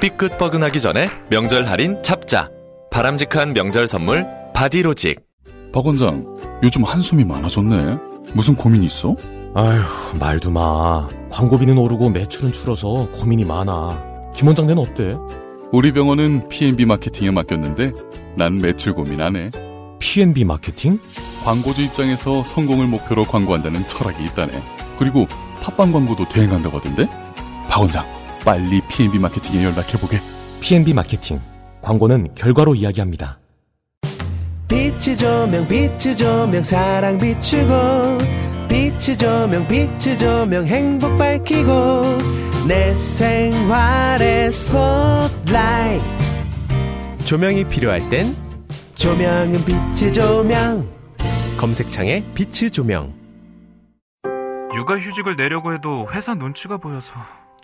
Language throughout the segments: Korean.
삐끗 뻐근하기 전에 명절 할인 잡자. 바람직한 명절 선물 바디로직. 박 원장, 요즘 한숨이 많아졌네. 무슨 고민 있어? 아휴, 말도 마. 광고비는 오르고 매출은 줄어서 고민이 많아. 김 원장네는 어때? 우리 병원은 P&B 마케팅에 맡겼는데 난 매출 고민 안 해. P&B 마케팅? 광고주 입장에서 성공을 목표로 광고한다는 철학이 있다네. 그리고 팟빵 광고도 대행한다고 하던데? 박 원장, 빨리 P&B 마케팅에 연락해보게. P&B 마케팅. 광고는 결과로 이야기합니다. 빛이 조명 빛이 조명 사랑 비추고 빛이 조명 빛이 조명 행복 밝히고 내 생활의 스포트라이트 조명이 필요할 땐 조명은 빛이 조명 검색창에 빛이 조명 육아휴직을 내려고 해도 회사 눈치가 보여서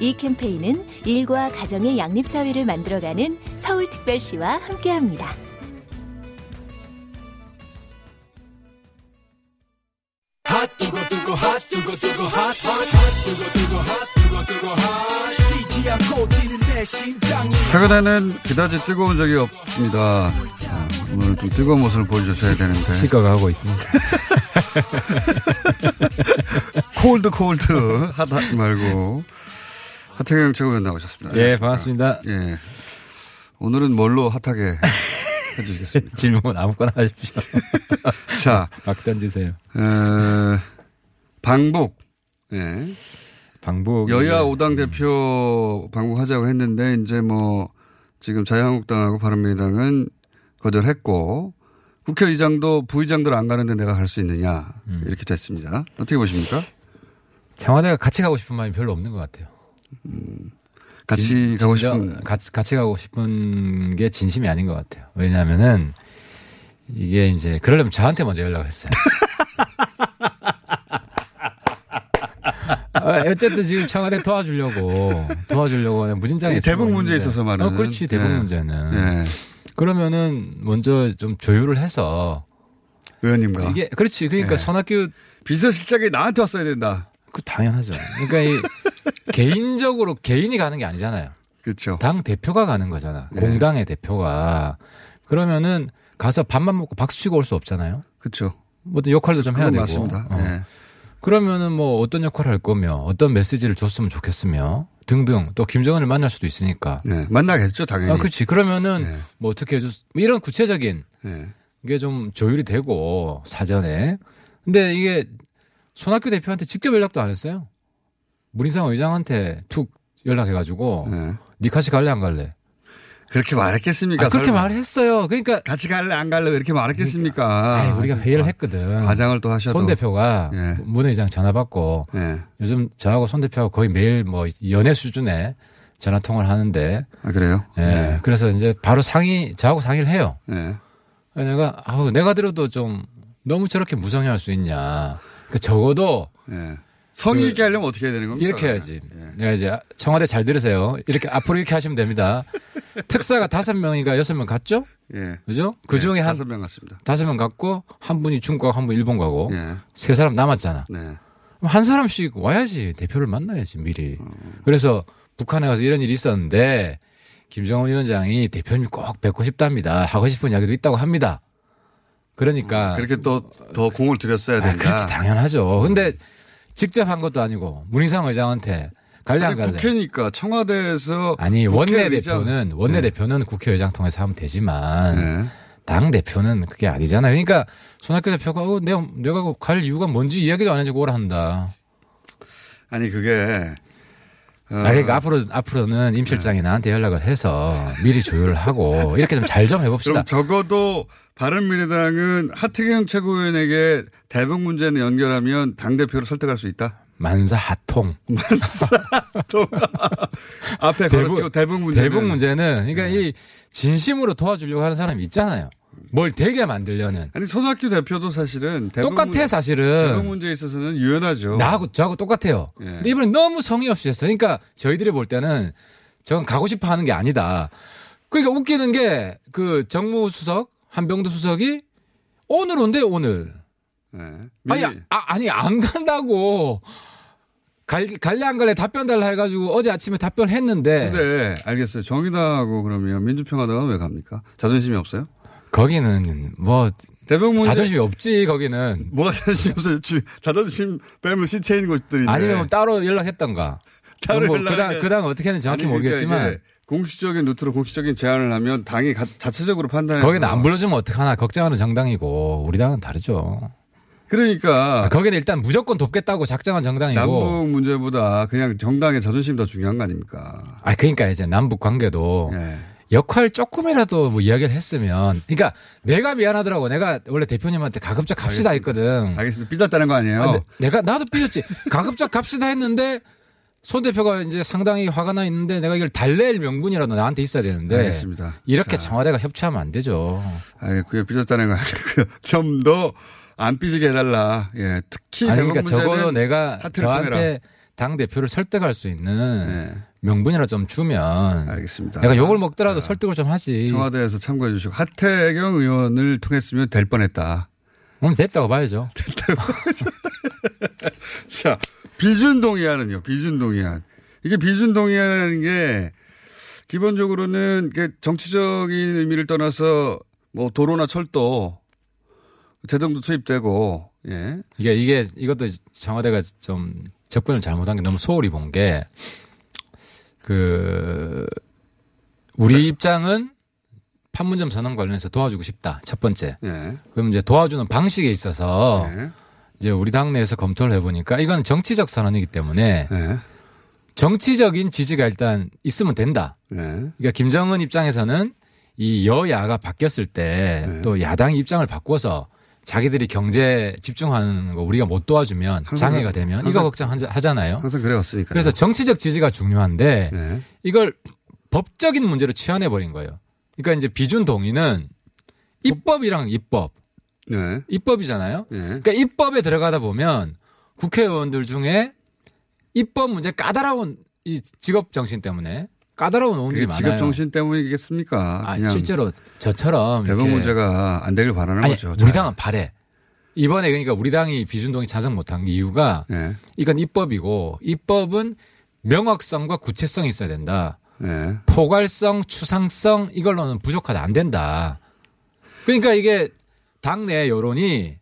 이 캠페인은 일과 가정의 양립사회를 만들어가는 서울특별시와 함께합니다. 최근에는 그다지 뜨거운 적이 없습니다. 아, 오늘 좀 뜨거운 모습을 보여주셔야 되는데. 시가가 하고 있습니다. 콜드 콜드 하다 말고 하태경 최고위원 나오셨습니다. 예, 반갑습니다. 예. 오늘은 뭘로 핫하게 해주시겠습니까? 질문 아무거나 하십시오. 자. 막 던지세요. 에, 방북. 예. 방북. 여야 5당 대표 방북하자고 했는데, 이제 뭐, 지금 자유한국당하고 바른미래당은 거절했고, 국회의장도 부의장들 안 가는데 내가 갈 수 있느냐, 음. 이렇게 됐습니다. 어떻게 보십니까? 청와대가 같이 가고 싶은 마음이 별로 없는 것 같아요. 음, 같이 가고 싶은. 같이, 같이 가고 싶은 게 진심이 아닌 것 같아요. 왜냐하면은, 이게 이제, 그러려면 저한테 먼저 연락을 했어요. 어, 어쨌든 지금 청와대 도와주려고 도와주려고 무진장에 대북 문제에 있어서 말은 어, 그렇지 대북 예. 문제는 예. 그러면은 먼저 좀 조율을 해서 의원님과 이게 그렇지 그러니까 예. 손학규 비서실장이 나한테 왔어야 된다. 그 당연하죠. 그러니까 이 개인적으로 개인이 가는 게 아니잖아요. 그렇죠. 당 대표가 가는 거잖아. 예. 공당의 대표가 그러면은 가서 밥만 먹고 박수 치고 올 수 없잖아요. 그렇죠. 뭐 어떤 역할도 좀 해야 되고. 맞습니다. 어. 예. 그러면은 뭐 어떤 역할을 할 거며 어떤 메시지를 줬으면 좋겠으며 등등 또 김정은을 만날 수도 있으니까. 네, 만나겠죠, 당연히. 아, 그렇지. 그러면은 네. 뭐 어떻게 해줬, 뭐 이런 구체적인 네. 게좀 조율이 되고 사전에. 근데 이게 손학규 대표한테 직접 연락도 안 했어요. 문희상 의장한테 툭 연락해가지고 네. 니카시 갈래 안 갈래? 그렇게 말했겠습니까? 아, 그렇게. 말했어요. 그러니까 같이 갈래 안 갈래 왜 이렇게 말했겠습니까? 아이, 우리가 회의를 했거든. 과장을 또 하셔도 손 대표가 예. 문 의장 전화 받고 예. 요즘 저하고 손 대표하고 거의 매일 뭐 연애 수준의 전화 통화를 하는데 아 그래요? 예. 네. 그래서 이제 바로 상의 저하고 상의를 해요. 예. 내가 아우 내가 들어도 좀 너무 저렇게 무성의할 수 있냐. 그 적어도 예. 성의 그 있게 하려면 어떻게 해야 되는 겁니까? 이렇게 해야지. 예. 내가 이제 청와대 잘 들으세요. 이렇게 앞으로 이렇게 하시면 됩니다. 특사가 다섯 명인가 여섯 명 갔죠? 예. 그죠? 그 중에 한 다섯 명 같습니다. 다섯 명 갔고 한 분이 중국 가고 한 분 일본 가고 예. 세 사람 남았잖아. 네. 한 사람씩 와야지 대표를 만나야지 미리. 어. 그래서 북한에 가서 이런 일이 있었는데 김정은 위원장이 대표님 꼭 뵙고 싶답니다. 하고 싶은 이야기도 있다고 합니다. 그러니까 그렇게 또 더 공을 들였어야 아, 된다. 그렇지 당연하죠. 근데 직접 한 것도 아니고 문희상 의장한테 갈래 안 갈래? 국회니까 청와대에서 아니 원내 국회의장- 대표는 원내 네. 대표는 국회의장 통해서 하면 되지만 네. 당 대표는 그게 아니잖아요. 그러니까 손학규 대표가 어, 내가 내가 갈 이유가 뭔지 이야기도 안 해주고 오라 한다. 아니 그게 어, 아, 그러니까 앞으로 앞으로는 임 실장이 나한테 연락을 해서 미리 조율을 하고 이렇게 좀 잘 좀 해봅시다. 그럼 적어도 바른미래당은 하태경 최고위원에게 대북 문제는 연결하면 당 대표를 설득할 수 있다. 만사 하통. 만사통. 앞에 걸어치고 대북 문제는 대북 문제는 그러니까 이 진심으로 도와주려고 하는 사람이 있잖아요. 뭘 되게 만들려는. 아니 손학규 대표도 사실은 똑같아 문- 사실은. 대북 문제에 있어서는 유연하죠. 나하고 저하고 똑같아요. 예. 근데 이번엔 너무 성의 없이 했어요. 그러니까 저희들이 볼 때는 저건 가고 싶어 하는 게 아니다. 그러니까 웃기는 게 그 정무수석 한병도 수석이 오늘 온대 오늘. 네. 아니, 아, 아니 안 간다고. 갈, 갈래 안 갈래 답변 달라 해가지고 어제 아침에 답변했는데 근데 알겠어요. 정의당하고 그러면 민주평화당은 왜 갑니까? 자존심이 없어요? 거기는 뭐 문제 자존심이 없지 거기는. 뭐가 자존심 없어요? 주- 자존심 빼면 시체인 곳들인데. 아니면 따로 연락했던가. 따로 뭐 연락을 그당 해. 그당 어떻게 하는지 정확히 아니, 그러니까 모르겠지만 공식적인 루트로 공식적인 제안을 하면 당이 가- 자체적으로 판단해서 거기는 안 불러주면 어떡하나 걱정하는 정당이고 우리 당은 다르죠. 그러니까 아, 거기는 일단 무조건 돕겠다고 작정한 정당이고. 남북 문제보다 그냥 정당의 자존심이 더 중요한 거 아닙니까? 아 그러니까 이제 남북 관계도 예. 역할 조금이라도 뭐 이야기를 했으면 그러니까 내가 미안하더라고. 내가 원래 대표님한테 가급적 갑시다 했거든. 알겠습니다. 삐졌다는 거 아니에요? 아, 내가 나도 삐졌지. 가급적 갑시다 했는데 손 대표가 이제 상당히 화가 나 있는데 내가 이걸 달랠 명분이라도 나한테 있어야 되는데 알겠습니다. 이렇게 자. 청와대가 협조하면 안 되죠. 알겠고요. 삐졌다는 거 아니고요. 좀 더 안 삐지게 해달라. 예. 특히 아니 그러니까 적어도 내가 저한테. 당 대표를 설득할 수 있는 네. 명분이라 좀 주면 알겠습니다. 내가 욕을 먹더라도 설득을 좀 하지. 청와대에서 참고해 주시고 하태경 의원을 통했으면 될 뻔했다. 그럼 됐다고 봐야죠. 자, 비준 동의안은요. 비준 동의안. 이게 비준 동의안이라는 게 기본적으로는 정치적인 의미를 떠나서 뭐 도로나 철도 재정도 투입되고 예. 이게 이게 이것도 청와대가 좀 접근을 잘못한 게 너무 소홀히 본 게 그 우리 입장은 판문점 선언 관련해서 도와주고 싶다. 첫 번째. 예. 그럼 이제 도와주는 방식에 있어서 예. 이제 우리 당내에서 검토를 해보니까 이건 정치적 선언이기 때문에 예. 정치적인 지지가 일단 있으면 된다. 예. 그러니까 김정은 입장에서는 이 여야가 바뀌었을 때 네. 또 야당이 입장을 바꿔서 자기들이 경제 집중하는 거 우리가 못 도와주면 항상 장애가 그- 되면 항상- 이거 걱정하잖아요. 항상 그래 왔으니까. 그래서 정치적 지지가 중요한데 예. 이걸 법적인 문제로 치환해 버린 거예요. 그러니까 이제 비준 동의는 입법이랑 입법, 예. 입법이잖아요. 예. 그러니까 입법에 들어가다 보면 국회의원들 중에 입법 문제 까다로운 이 직업 정신 때문에 까다로운 그게 많아요. 직업 정신 때문이겠습니까? 아, 실제로 저처럼 대북 이렇게 문제가 안 되길 바라는 아니, 거죠. 우리 잘. 당은 바래. 이번에 그러니까 우리 당이 비준동의 찬성 못한 이유가 예. 이건 입법이고 입법은 명확성과 구체성이 있어야 된다. 예. 포괄성, 추상성 이걸로는 부족하다 안 된다. 그러니까 이게 당내 여론이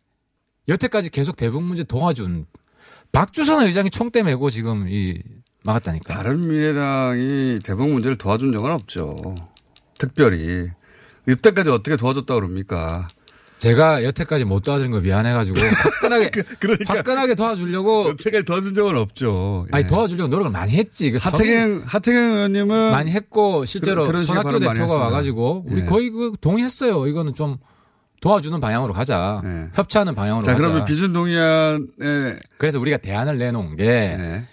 여태까지 계속 대북 문제 도와준 박주선 의장이 총대 메고 지금 이 막았다니까. 바른미래당이 대북 문제를 도와준 적은 없죠. 특별히. 이때까지 어떻게 도와줬다 그럽니까? 제가 여태까지 못 도와드린 거 미안해가지고 화끈하게 화끈하게 도와주려고 여태까지 도와준 적은 없죠. 예. 아니 도와주려고 노력을 많이 했지. 그 하태경, 하태경 의원님은 많이 했고 실제로 식의 손학규 대표가. 와가지고 우리 예. 거의 그 동의했어요. 이거는 좀 도와주는 방향으로 가자. 예. 협치하는 방향으로 자, 가자. 그러면 비준 동의안에 그래서 우리가 대안을 내놓은 게 예.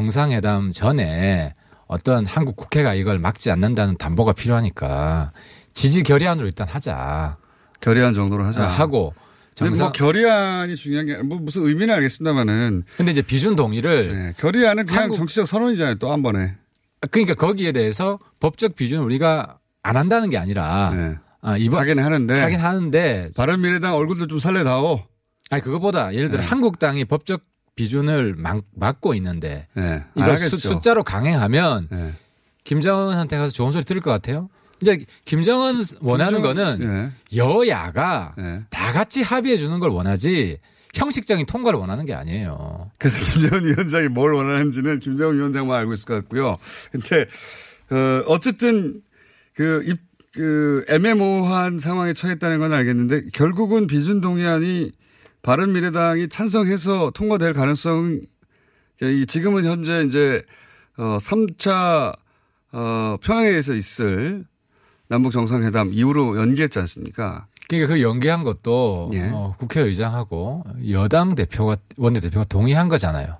정상회담 전에 어떤 한국 국회가 이걸 막지 않는다는 담보가 필요하니까 지지 결의안으로 일단 하자. 결의안 정도로 하자. 하고 근데 정상 뭐 결의안이 중요한 게 뭐 무슨 의미는 알겠습니다만은 근데 이제 비준 동의를 예. 결의안은 그냥 한국- 정치적 선언이잖아요. 또 한 번에. 그러니까 거기에 대해서 법적 비준을 우리가 안 한다는 게 아니라 예. 아, 이번 하긴 하는데 하긴 하는데 바른 미래당 얼굴도 좀 살려다오. 아니 그거보다 예를 들어 네. 한국당이 법적 비준을 막, 막고 있는데 예. 안 이걸. 수, 숫자로 강행하면 예. 김정은한테 가서 좋은 소리 들을 것 같아요. 이제 김정은 원하는 김정- 거는 예. 여야가 예. 다 같이 합의해 주는 걸 원하지 형식적인 통과를 원하는 게 아니에요. 그래서 김정은 위원장이 뭘 원하는지는 김정은 위원장만 알고 있을 것 같고요. 근데, 어, 어쨌든, 그, 입, 그 애매모호한 상황에 처했다는 건 알겠는데 결국은 비준 동의안이 바른미래당이 찬성해서 통과될 가능성 이 지금은 현재 이제 어 3차 어 평양에서 있을 남북 정상회담 이후로 연기했지 않습니까? 그러니까 그 연기한 것도 예. 어, 국회의장하고 여당 대표가 원내 대표가 동의한 거잖아요.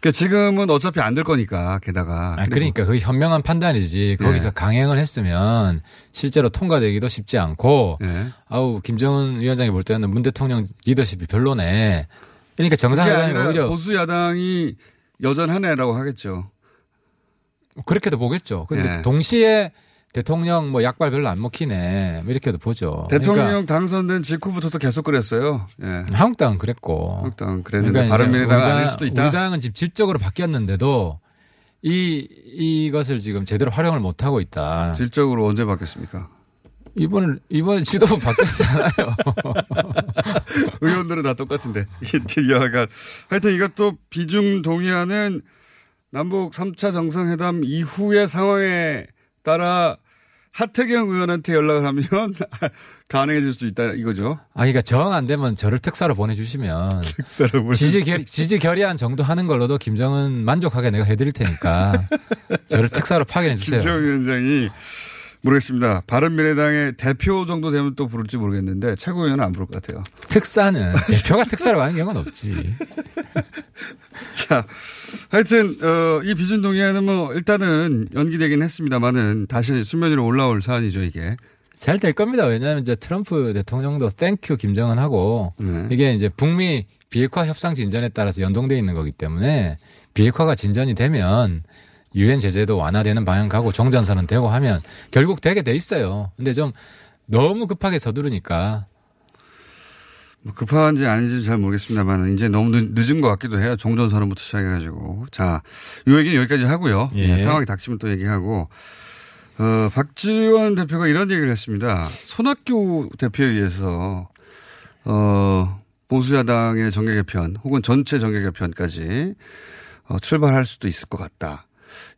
그러니까 지금은 어차피 안 될 거니까 게다가 아, 그러니까 그 현명한 판단이지. 거기서 예. 강행을 했으면 실제로 통과되기도 쉽지 않고 예. 아우 김정은 위원장이 볼 때는 문 대통령 리더십이 별로네. 그러니까 정상회담이 오히려 보수 야당이 여전하네라고 하겠죠. 그렇게도 보겠죠. 근데 예. 동시에 대통령 뭐 약발 별로 안 먹히네. 뭐 이렇게도 보죠. 대통령 그러니까 당선된 직후부터도 계속 그랬어요. 예. 한국당은 그랬고. 한국당은 그랬는데 그러니까 우리 아닐 당- 수도 있다. 우리 당은 지금 질적으로 바뀌었는데도 이 이것을 지금 제대로 활용을 못 하고 있다. 질적으로 언제 바뀌었습니까? 이번 이번 지도부 바뀌었잖아요. 의원들은 다 똑같은데. 이게 약간 하여튼 이것도 비중 동의하는 남북 3차 정상회담 이후의 상황에 따라 하태경 의원한테 연락을 하면 가능해질 수 있다 이거죠. 아, 그러니까 정 안 되면 저를 특사로 보내주시면 특사로 보내 지지 결 지지 결의안 정도 하는 걸로도 김정은 만족하게 내가 해드릴 테니까 저를 특사로 파견해 주세요. 김정은 위원장이 모르겠습니다. 바른미래당의 대표 정도 되면 또 부를지 모르겠는데 최고위원은 안 부를 것 같아요. 특사는 대표가 특사로 가는 경우는 없지. 자, 하여튼 어, 이 비준 동의안은 뭐 일단은 연기되긴 했습니다만은 다시 수면 위로 올라올 사안이죠 이게. 잘 될 겁니다. 왜냐하면 이제 트럼프 대통령도 thank you 김정은하고 네. 이게 이제 북미 비핵화 협상 진전에 따라서 연동돼 있는 거기 때문에 비핵화가 진전이 되면 유엔 제재도 완화되는 방향 가고 종전선언 되고 하면 결국 되게 돼 있어요. 근데 좀 너무 급하게 서두르니까 뭐 급한지 아닌지 잘 모르겠습니다만 이제 너무 늦, 늦은 것 같기도 해요. 종전 선언부터 시작해가지고 자, 이 얘기는 여기까지 하고요. 예. 네, 상황이 닥치면 또 얘기하고 어, 박지원 대표가 이런 얘기를 했습니다. 손학규 대표에 의해서 어, 보수야당의 정계 개편 혹은 전체 정계 개편까지 어, 출발할 수도 있을 것 같다.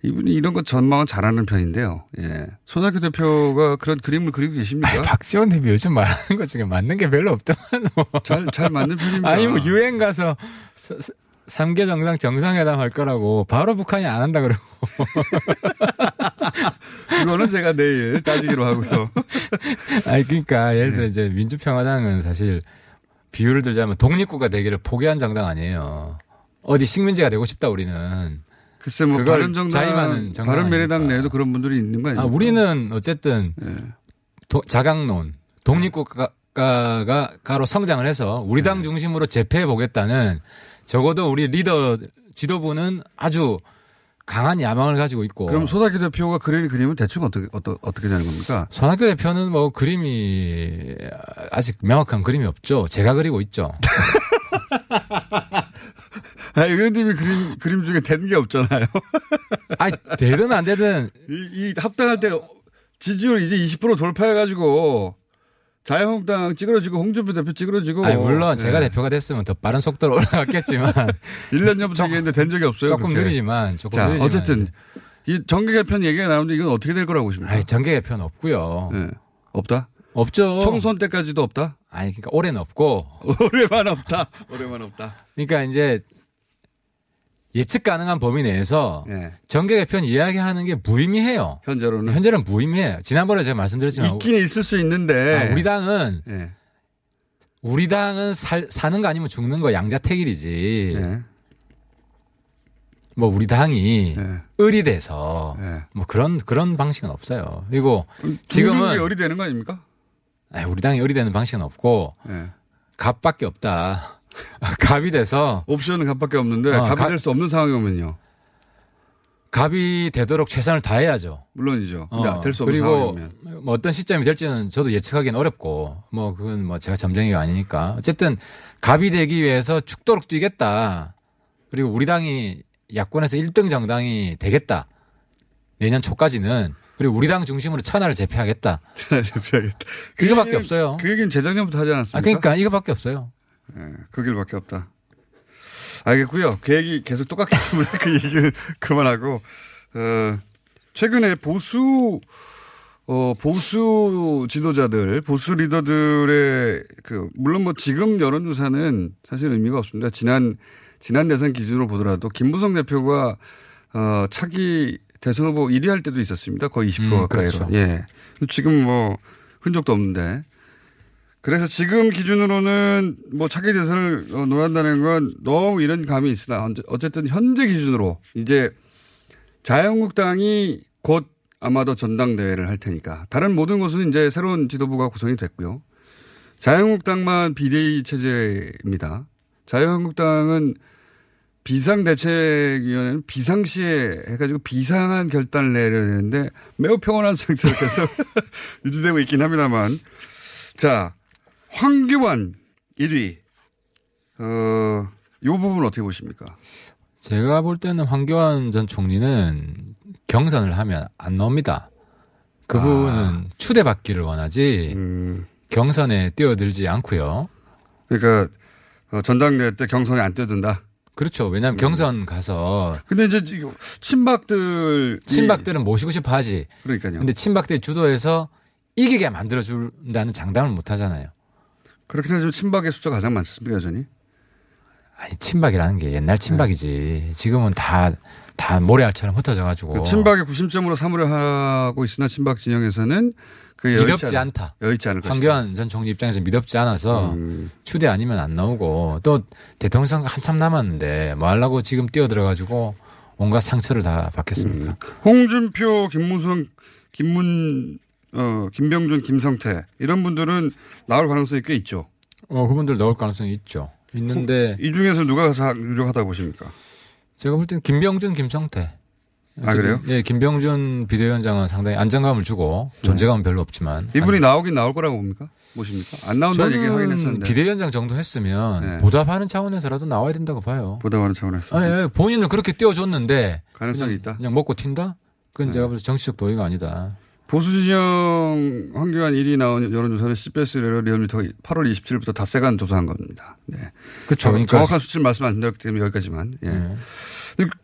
이분이 이런 것 전망은 잘하는 편인데요. 예. 손학규 대표가 그런 그림을 그리고 계십니까? 박지원 대표 요즘 말하는 것 중에 맞는 게 별로 없더만. 뭐. 잘, 잘 맞는 편입니다. 아니 뭐 유엔 가서 3개 정상 정상회담 할 거라고 바로 북한이 안 한다 그러고. 이거는 제가 내일 따지기로 하고요. 아니 그러니까 예를 네. 들어 이제 민주평화당은 사실 비유를 들자면 독립국가 되기를 포기한 정당 아니에요. 어디 식민지가 되고 싶다 우리는. 글쎄 뭐 바른 정당, 자임하는 정당 바른 미래당 아닙니까? 내에도 그런 분들이 있는 거 아닙니까? 아, 우리는 어쨌든 네. 도- 자강론, 독립국가가 가로 성장을 해서 우리 네. 당 중심으로 재패해 보겠다는 적어도 우리 리더 지도부는 아주 강한 야망을 가지고 있고. 그럼 손학규 대표가 그리는 그림은 대충 어떻게 어떠, 어떻게 되는 겁니까? 손학규 대표는 뭐 그림이 아직 명확한 그림이 없죠. 제가 그리고 있죠. 아, 의원님이 그림 그림 중에 된 게 없잖아요. 아, 되든 안 되든 이, 이 합당할 때 지지율 이제 20% 돌파해가지고 자유한국당 찌그러지고 홍준표 대표 찌그러지고. 아니, 물론 제가 네. 대표가 됐으면 더 빠른 속도로 올라갔겠지만 1년 전부터 얘기했는데 된 적이 없어요. 조금 그렇게. 느리지만 조금 자, 느리지만 어쨌든 이 정계 개편 얘기가 나오는데 이건 어떻게 될 거라고 보십니까? 아니, 정계 개편 없고요. 네. 없다? 없죠. 총선 때까지도 없다? 아니 그러니까 올해는 없고 올해만 없다. 올해만 없다. 그러니까 이제 예측 가능한 범위 내에서 네. 정계 개편 이야기하는 게 무의미해요. 현재로는 현재는 무의미해요. 지난번에 제가 말씀드렸지만 있긴 있을 수 있는데 아, 우리 당은 네. 우리 당은 살, 사는 거 아니면 죽는 거 양자택일이지. 네. 뭐 우리 당이 네. 을이 돼서 네. 뭐 그런 그런 방식은 없어요. 그리고 지금은 열이 되는 거 아닙니까? 우리 당이 을이 되는 방식은 없고 네. 갑밖에 없다. 갑이 돼서 옵션은 갑밖에 없는데 어, 갑이 갑- 될수 없는 상황이 오면요. 갑이 되도록 최선을 다해야죠. 물론이죠. 어, 될수 없는 그리고 상황이면. 뭐 어떤 시점이 될지는 저도 예측하기는 어렵고 뭐 그건 뭐 제가 점쟁이가 아니니까 어쨌든 갑이 되기 위해서 죽도록 뛰겠다. 그리고 우리 당이 야권에서 1등 정당이 되겠다. 내년 초까지는 그리고 우리 당 중심으로 천하를 제패하겠다. 대표하겠다. 이거밖에 없어요. 그 얘기는 재작년부터 하지 않았습니까? 아 그러니까 이거밖에 없어요. 네, 그 길밖에 없다. 알겠고요. 계획이 계속 똑같기 때문에 그 얘기를 그만하고 어, 최근에 보수 어, 보수 지도자들, 보수 리더들의 그, 물론 뭐 지금 여론조사는 사실 의미가 없습니다. 지난, 지난 대선 기준으로 보더라도 김부성 대표가 어, 차기 대선 후보 1위 할 때도 있었습니다. 거의 20% 음, 가까이로. 그렇죠. 예. 지금 뭐 흔적도 없는데. 그래서 지금 기준으로는 뭐 차기 대선을 어, 논한다는 건 너무 이런 감이 있으나 어쨌든 현재 기준으로 이제 자유한국당이 곧 아마도 전당대회를 할 테니까 다른 모든 곳은 이제 새로운 지도부가 구성이 됐고요. 자유한국당만 비대위 체제입니다. 자유한국당은 비상대책위원회는 비상시에 해가지고 비상한 결단을 내려야 되는데 매우 평온한 상태로 계속 유지되고 있긴 합니다만. 자, 황교안 1위. 어, 요 부분 어떻게 보십니까? 제가 볼 때는 황교안 전 총리는 경선을 하면 안 나옵니다. 그분은 추대받기를 원하지 경선에 뛰어들지 않고요. 그러니까 어, 전당대회 때 경선에 안 뛰어든다. 그렇죠. 왜냐하면 경선 가서 근데 이제 친박들 친박들은 모시고 싶어 하지. 그러니까요. 근데 친박들이 주도해서 이기게 만들어준다는 장담을 못 하잖아요. 그렇게 따지면 친박의 숫자가 가장 많습니다, 여전히. 아니, 친박이라는 게 옛날 친박이지. 지금은 다, 다 모래알처럼 흩어져 가지고. 그 친박의 구심점으로 삼으려 하고 있으나 친박 진영에서는 여의치 미덥지 않- 않다. 여의치 않을. 황교안 전 총리 입장에서 미덥지 않아서 음. 추대 아니면 안 나오고 또 대통령 선거 한참 남았는데 뭐 하려고 지금 뛰어들어가지고 온갖 상처를 다 받겠습니까? 홍준표, 김무성, 김문, 어, 김병준, 김성태 이런 분들은 나올 가능성이 꽤 있죠. 어, 그분들 나올 가능성이 있죠. 있는데 이 중에서 누가 가장 유력하다고 보십니까? 제가 볼 때는 김병준, 김성태. 아, 그래요? 예, 김병준 비대위원장은 상당히 안정감을 주고 존재감은 별로 없지만 이분이 나오긴 나올 거라고 봅니까? 보십니까? 안 나온다는 얘기 하긴 했었는데. 비대위원장 정도 했으면 네. 보답하는 차원에서라도 나와야 된다고 봐요. 보답하는 차원에서. 아, 예, 본인을 그렇게 띄워줬는데 가능성이 그냥, 있다. 그냥 먹고 튄다? 그건 네. 제가 볼 때 정치적 도의가 아니다. 보수 진영 황교안 1위 나온 여론조사는 CBS 리얼미터 8월 27일부터 닷새간 조사한 겁니다. 네. 그쵸. 정- 그러니까- 정확한 수치를 말씀 안 드렸기 때문에 여기까지만. 예. 네.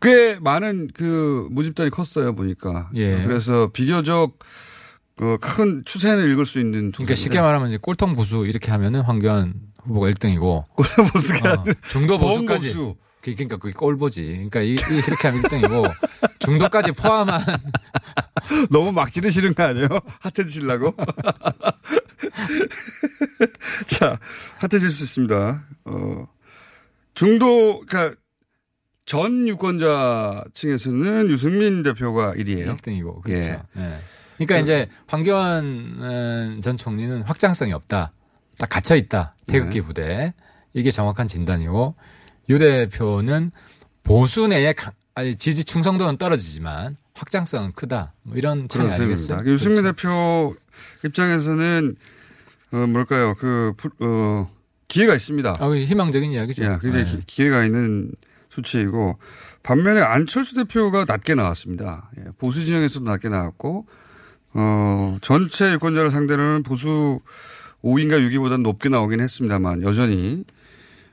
꽤 많은 그 모집단이 컸어요 보니까. 예. 그래서 비교적 그큰 추세는 읽을 수 있는. 그러니까 쉽게 말하면 이제 꼴통 보수 이렇게 하면은 황교안 후보가 1등이고 꼴통 보수가 어, 중도 범 보수까지 보수. 그- 그러니까 그게 꼴보지. 그러니까 이, 이 그렇게 하면 1등이고 중도까지 포함한 너무 막 지르시는 거 아니에요? 핫해지시려고? 자, 핫해질 수 있습니다. 어, 중도, 그러니까 전 유권자 층에서는 유승민 대표가 1위예요 1등이고 그렇죠. 예. 예. 그러니까 이제 황교안 어, 전 총리는 확장성이 없다. 딱 갇혀 있다. 태극기 네. 부대. 이게 정확한 진단이고 유 대표는 보수 내에 강- 아니, 지지 충성도는 떨어지지만 확장성은 크다. 뭐 이런 그런? 셈입니다. 유승민 대표 입장에서는 어, 뭘까요? 그, 부- 어, 기회가 있습니다. 아, 그 희망적인 이야기죠. 예, 굉장히 네. 기- 기회가 있는 수치이고 반면에 안철수 대표가 낮게 나왔습니다. 예, 보수 진영에서도 낮게 나왔고 어, 전체 유권자를 상대로는 보수 5위인가 6위보다는 높게 나오긴 했습니다만 여전히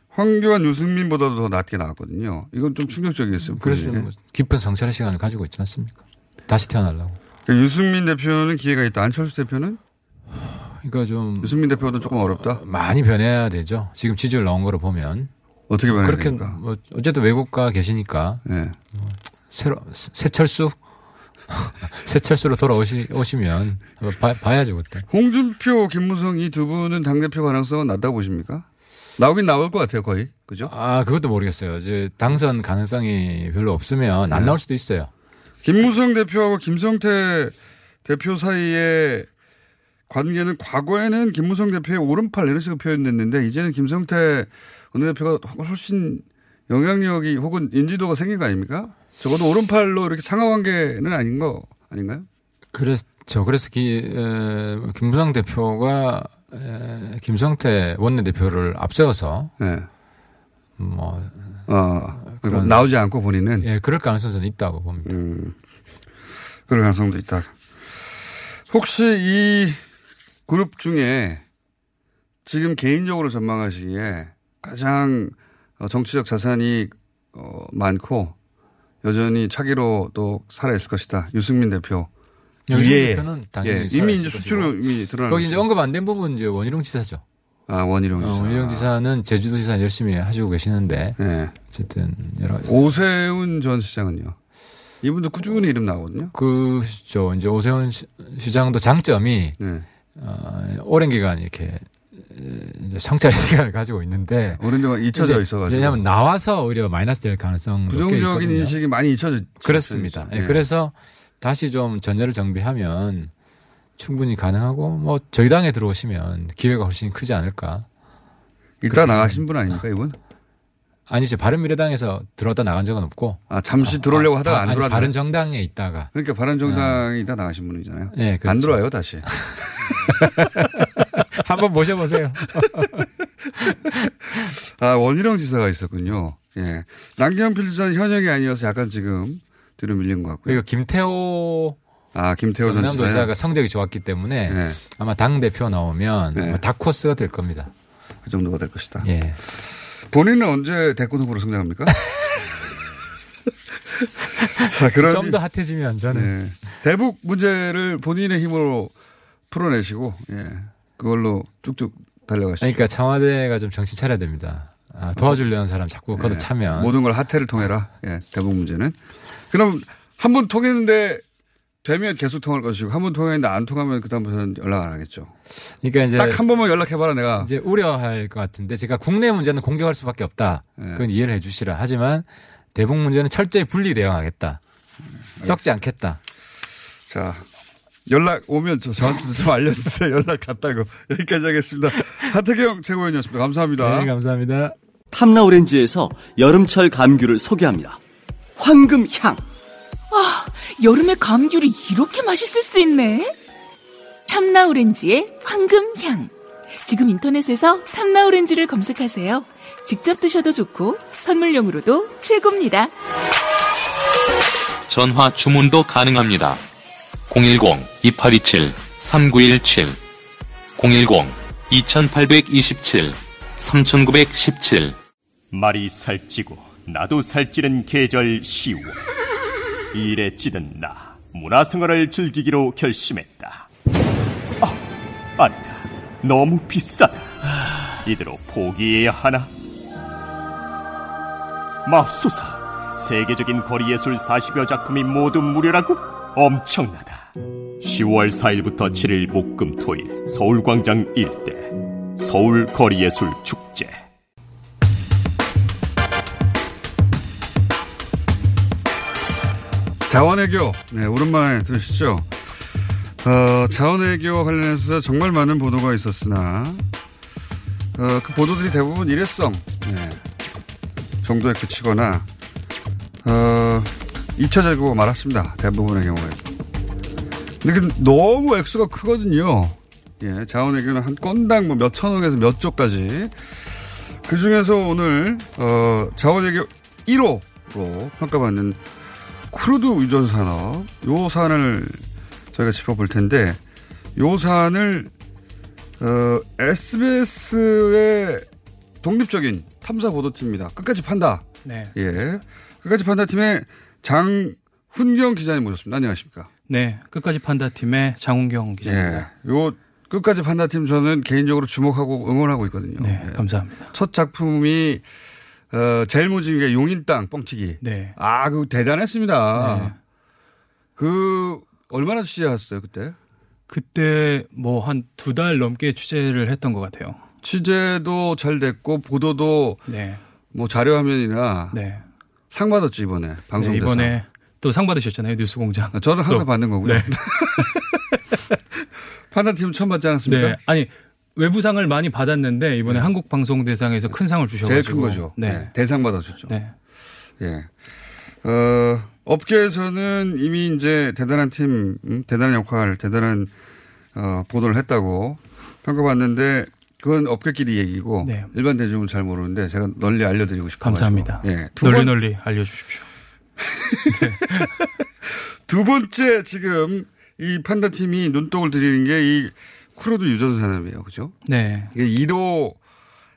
황교안 유승민보다도 더 낮게 나왔거든요. 이건 좀 충격적이었어요. 그래서 본인에게. 뭐 깊은 성찰의 시간을 가지고 있지 않습니까? 다시 태어나려고. 그러니까 유승민 대표는 기회가 있다. 안철수 대표는 그러니까 좀 유승민 대표도 조금 어렵다. 많이 변해야 되죠. 지금 지지율 나온 거를 보면 어떻게 변해야 그렇게 됩니까? 뭐 어쨌든 외국가 계시니까 네. 새로 새철수 새철수로 돌아오시 오시면 봐, 봐야죠 그때. 홍준표, 김무성 이 두 분은 당 대표 가능성은 낮다고 보십니까? 나오긴 나올 것 같아요, 거의. 그죠? 아 그것도 모르겠어요. 이제 당선 가능성이 별로 없으면 안 네. 나올 수도 있어요. 김무성 대표하고 김성태 대표 사이의 관계는 과거에는 김무성 대표의 오른팔 이런 식으로 표현됐는데 이제는 김성태 원내대표가 훨씬 영향력이 혹은 인지도가 생긴 거 아닙니까? 적어도 오른팔로 이렇게 상하 관계는 아닌 거 아닌가요? 그렇죠. 그래서 기, 에, 김부상 대표가 에, 김성태 원내대표를 앞세워서 네. 뭐 어, 그런- 나오지 않고 본인은 예, 그럴 가능성은 저는 있다고 봅니다. 음, 그럴 가능성도 있다. 혹시 이 그룹 중에 지금 개인적으로 전망하시기에 가장 어, 정치적 자산이 어, 많고 여전히 차기로 또 살아있을 것이다. 유승민 대표 영신 위에. 대표는 당연히 예, 이미 이제 수출은 이미 드러나. 거기 이제 언급 안 된 부분 이제 원희룡 지사죠. 아 원희룡 어, 지사. 원희룡 지사는 제주도 지사 열심히 하시고 계시는데 네. 어쨌든 여러 가지. 오세훈 전 시장은요. 이분도 꾸준히 이름 나오거든요. 그죠 이제 오세훈 시- 시장도 장점이 네. 어, 오랜 기간 이렇게 이제 성찰 시간을 가지고 있는데 오랜 동안 잊혀져 있어가지고. 왜냐하면 나와서 오히려 마이너스 될 가능성 부정적인 인식이 많이 잊혀져. 그렇습니다. 예, 예. 그래서 다시 좀 전열을 정비하면 충분히 가능하고 뭐 저희 당에 들어오시면 기회가 훨씬 크지 않을까. 이따 그렇게 나가신 분 아닙니까 이분? 아니죠. 바른미래당에서 들어왔다 나간 적은 없고. 아 잠시 들어오려고 하다가 안 아니, 들어왔나요? 바른 정당에 있다가. 그러니까 바른정당이 다 나가신 분이잖아요. 예, 안 그렇죠. 들어와요 다시. 한번 모셔보세요. 아 원희룡 지사가 있었군요. 예. 남경필 지사는 현역이 아니어서 약간 지금 뒤로 밀린 것 같고요. 그리고 김태호 아 김태호 전 지사. 경남도지사가 성적이 좋았기 때문에 네. 아마 당 대표 나오면 네. 뭐 다코스가 될 겁니다. 그 정도가 될 것이다. 예. 본인은 언제 대권 후보로 성장합니까? 자, 그런 좀더 핫해지면 저는 네. 대북 문제를 본인의 힘으로 풀어내시고 예. 그걸로 쭉쭉 달려가시죠. 그러니까 청와대가 좀 정신 차려야 됩니다. 아, 도와주려는 사람 자꾸 거듭 차면 모든 걸 하태를 통해라. 예, 대북 문제는. 그럼 한 번 통했는데 되면 계속 통할 것이고 한 번 통했는데 안 통하면 그다음부터는 연락 안 하겠죠. 그러니까 이제 딱 한 번만 연락해봐라 내가. 이제 우려할 것 같은데 제가 국내 문제는 공격할 수밖에 없다. 네. 그건 이해를 해주시라. 하지만 대북 문제는 철저히 분리 대응하겠다. 썩지 않겠다. 자, 연락 오면 저, 저한테도 좀 알려주세요. 연락 갔다고. 여기까지 하겠습니다. 하태경 최고위원이었습니다. 감사합니다. 네, 감사합니다. 탐라 오렌지에서 여름철 감귤을 소개합니다. 황금향. 아, 여름에 감귤이 이렇게 맛있을 수 있네. 탐라 오렌지의 황금향. 지금 인터넷에서 탐라 오렌지를 검색하세요. 직접 드셔도 좋고 선물용으로도 최고입니다. 전화 주문도 가능합니다. 010-2827-3917 010-2827-3917 말이 살찌고 나도 살찌는 계절 10월 일에 찌든 나 문화생활을 즐기기로 결심했다. 아 아니다. 너무 비싸다. 이대로 포기해야 하나? 맙소사 세계적인 거리예술 40여 작품이 모두 무료라고? 엄청나다 10월 4일부터 7일 목금 토일 서울광장 일대 서울 거리예술 축제 자원외교. 네, 오랜만에 들으시죠? 어, 자원외교와 관련해서 정말 많은 보도가 있었으나, 어, 그 보도들이 대부분 일회성, 네, 정도에 그치거나, 어, 잊혀지고 말았습니다. 대부분의 경우에. 근데 그 너무 액수가 크거든요. 예, 자원외교는 한 건당 뭐 몇천억에서 몇 조까지. 그 중에서 오늘, 어, 자원외교 1호로 평가받는 쿠르드 유전 사업, 요 사안을 저희가 짚어볼 텐데, 요 사안을, 어, SBS의 독립적인 탐사 보도팀입니다. 끝까지 판다. 네. 예. 끝까지 판다팀의 장훈경 기자님 모셨습니다. 안녕하십니까. 네, 끝까지 판다팀의 장훈경 기자입니다. 예. 요 끝까지 판다팀 저는 개인적으로 주목하고 응원하고 있거든요. 네, 예. 감사합니다. 첫 작품이 어, 제일 모진 게 용인 땅 뻥튀기. 네. 아, 그 대단했습니다. 네. 그 얼마나 취재하셨어요 그때? 그때 뭐 한 두 달 넘게 취재를 했던 것 같아요. 취재도 잘 됐고 보도도 네. 뭐 자료화면이나 네. 상 받았죠 이번에 방송 네. 이번에 또 상 받으셨잖아요 뉴스공장. 저는 항상 또. 받는 거고요. 네. 판단팀 처음 받지 않았습니까? 네. 아니 외부상을 많이 받았는데 이번에 한국 방송 대상에서 큰 상을 주셔가지고 제일 큰 거죠. 네. 네, 대상 받아줬죠. 네. 예. 어, 업계에서는 이미 이제 대단한 팀, 음, 대단한 역할, 대단한 어, 보도를 했다고 평가받는데 그건 업계끼리 얘기고 네. 일반 대중은 잘 모르는데 제가 널리 알려드리고 싶어요. 감사합니다. 예. 두 널리 번- 널리 알려주십시오. 두 번째 지금 이 판다 팀이 눈독을 들이는 게 이 쿠르드 유전 사업이에요. 그죠? 네. 이게 1호,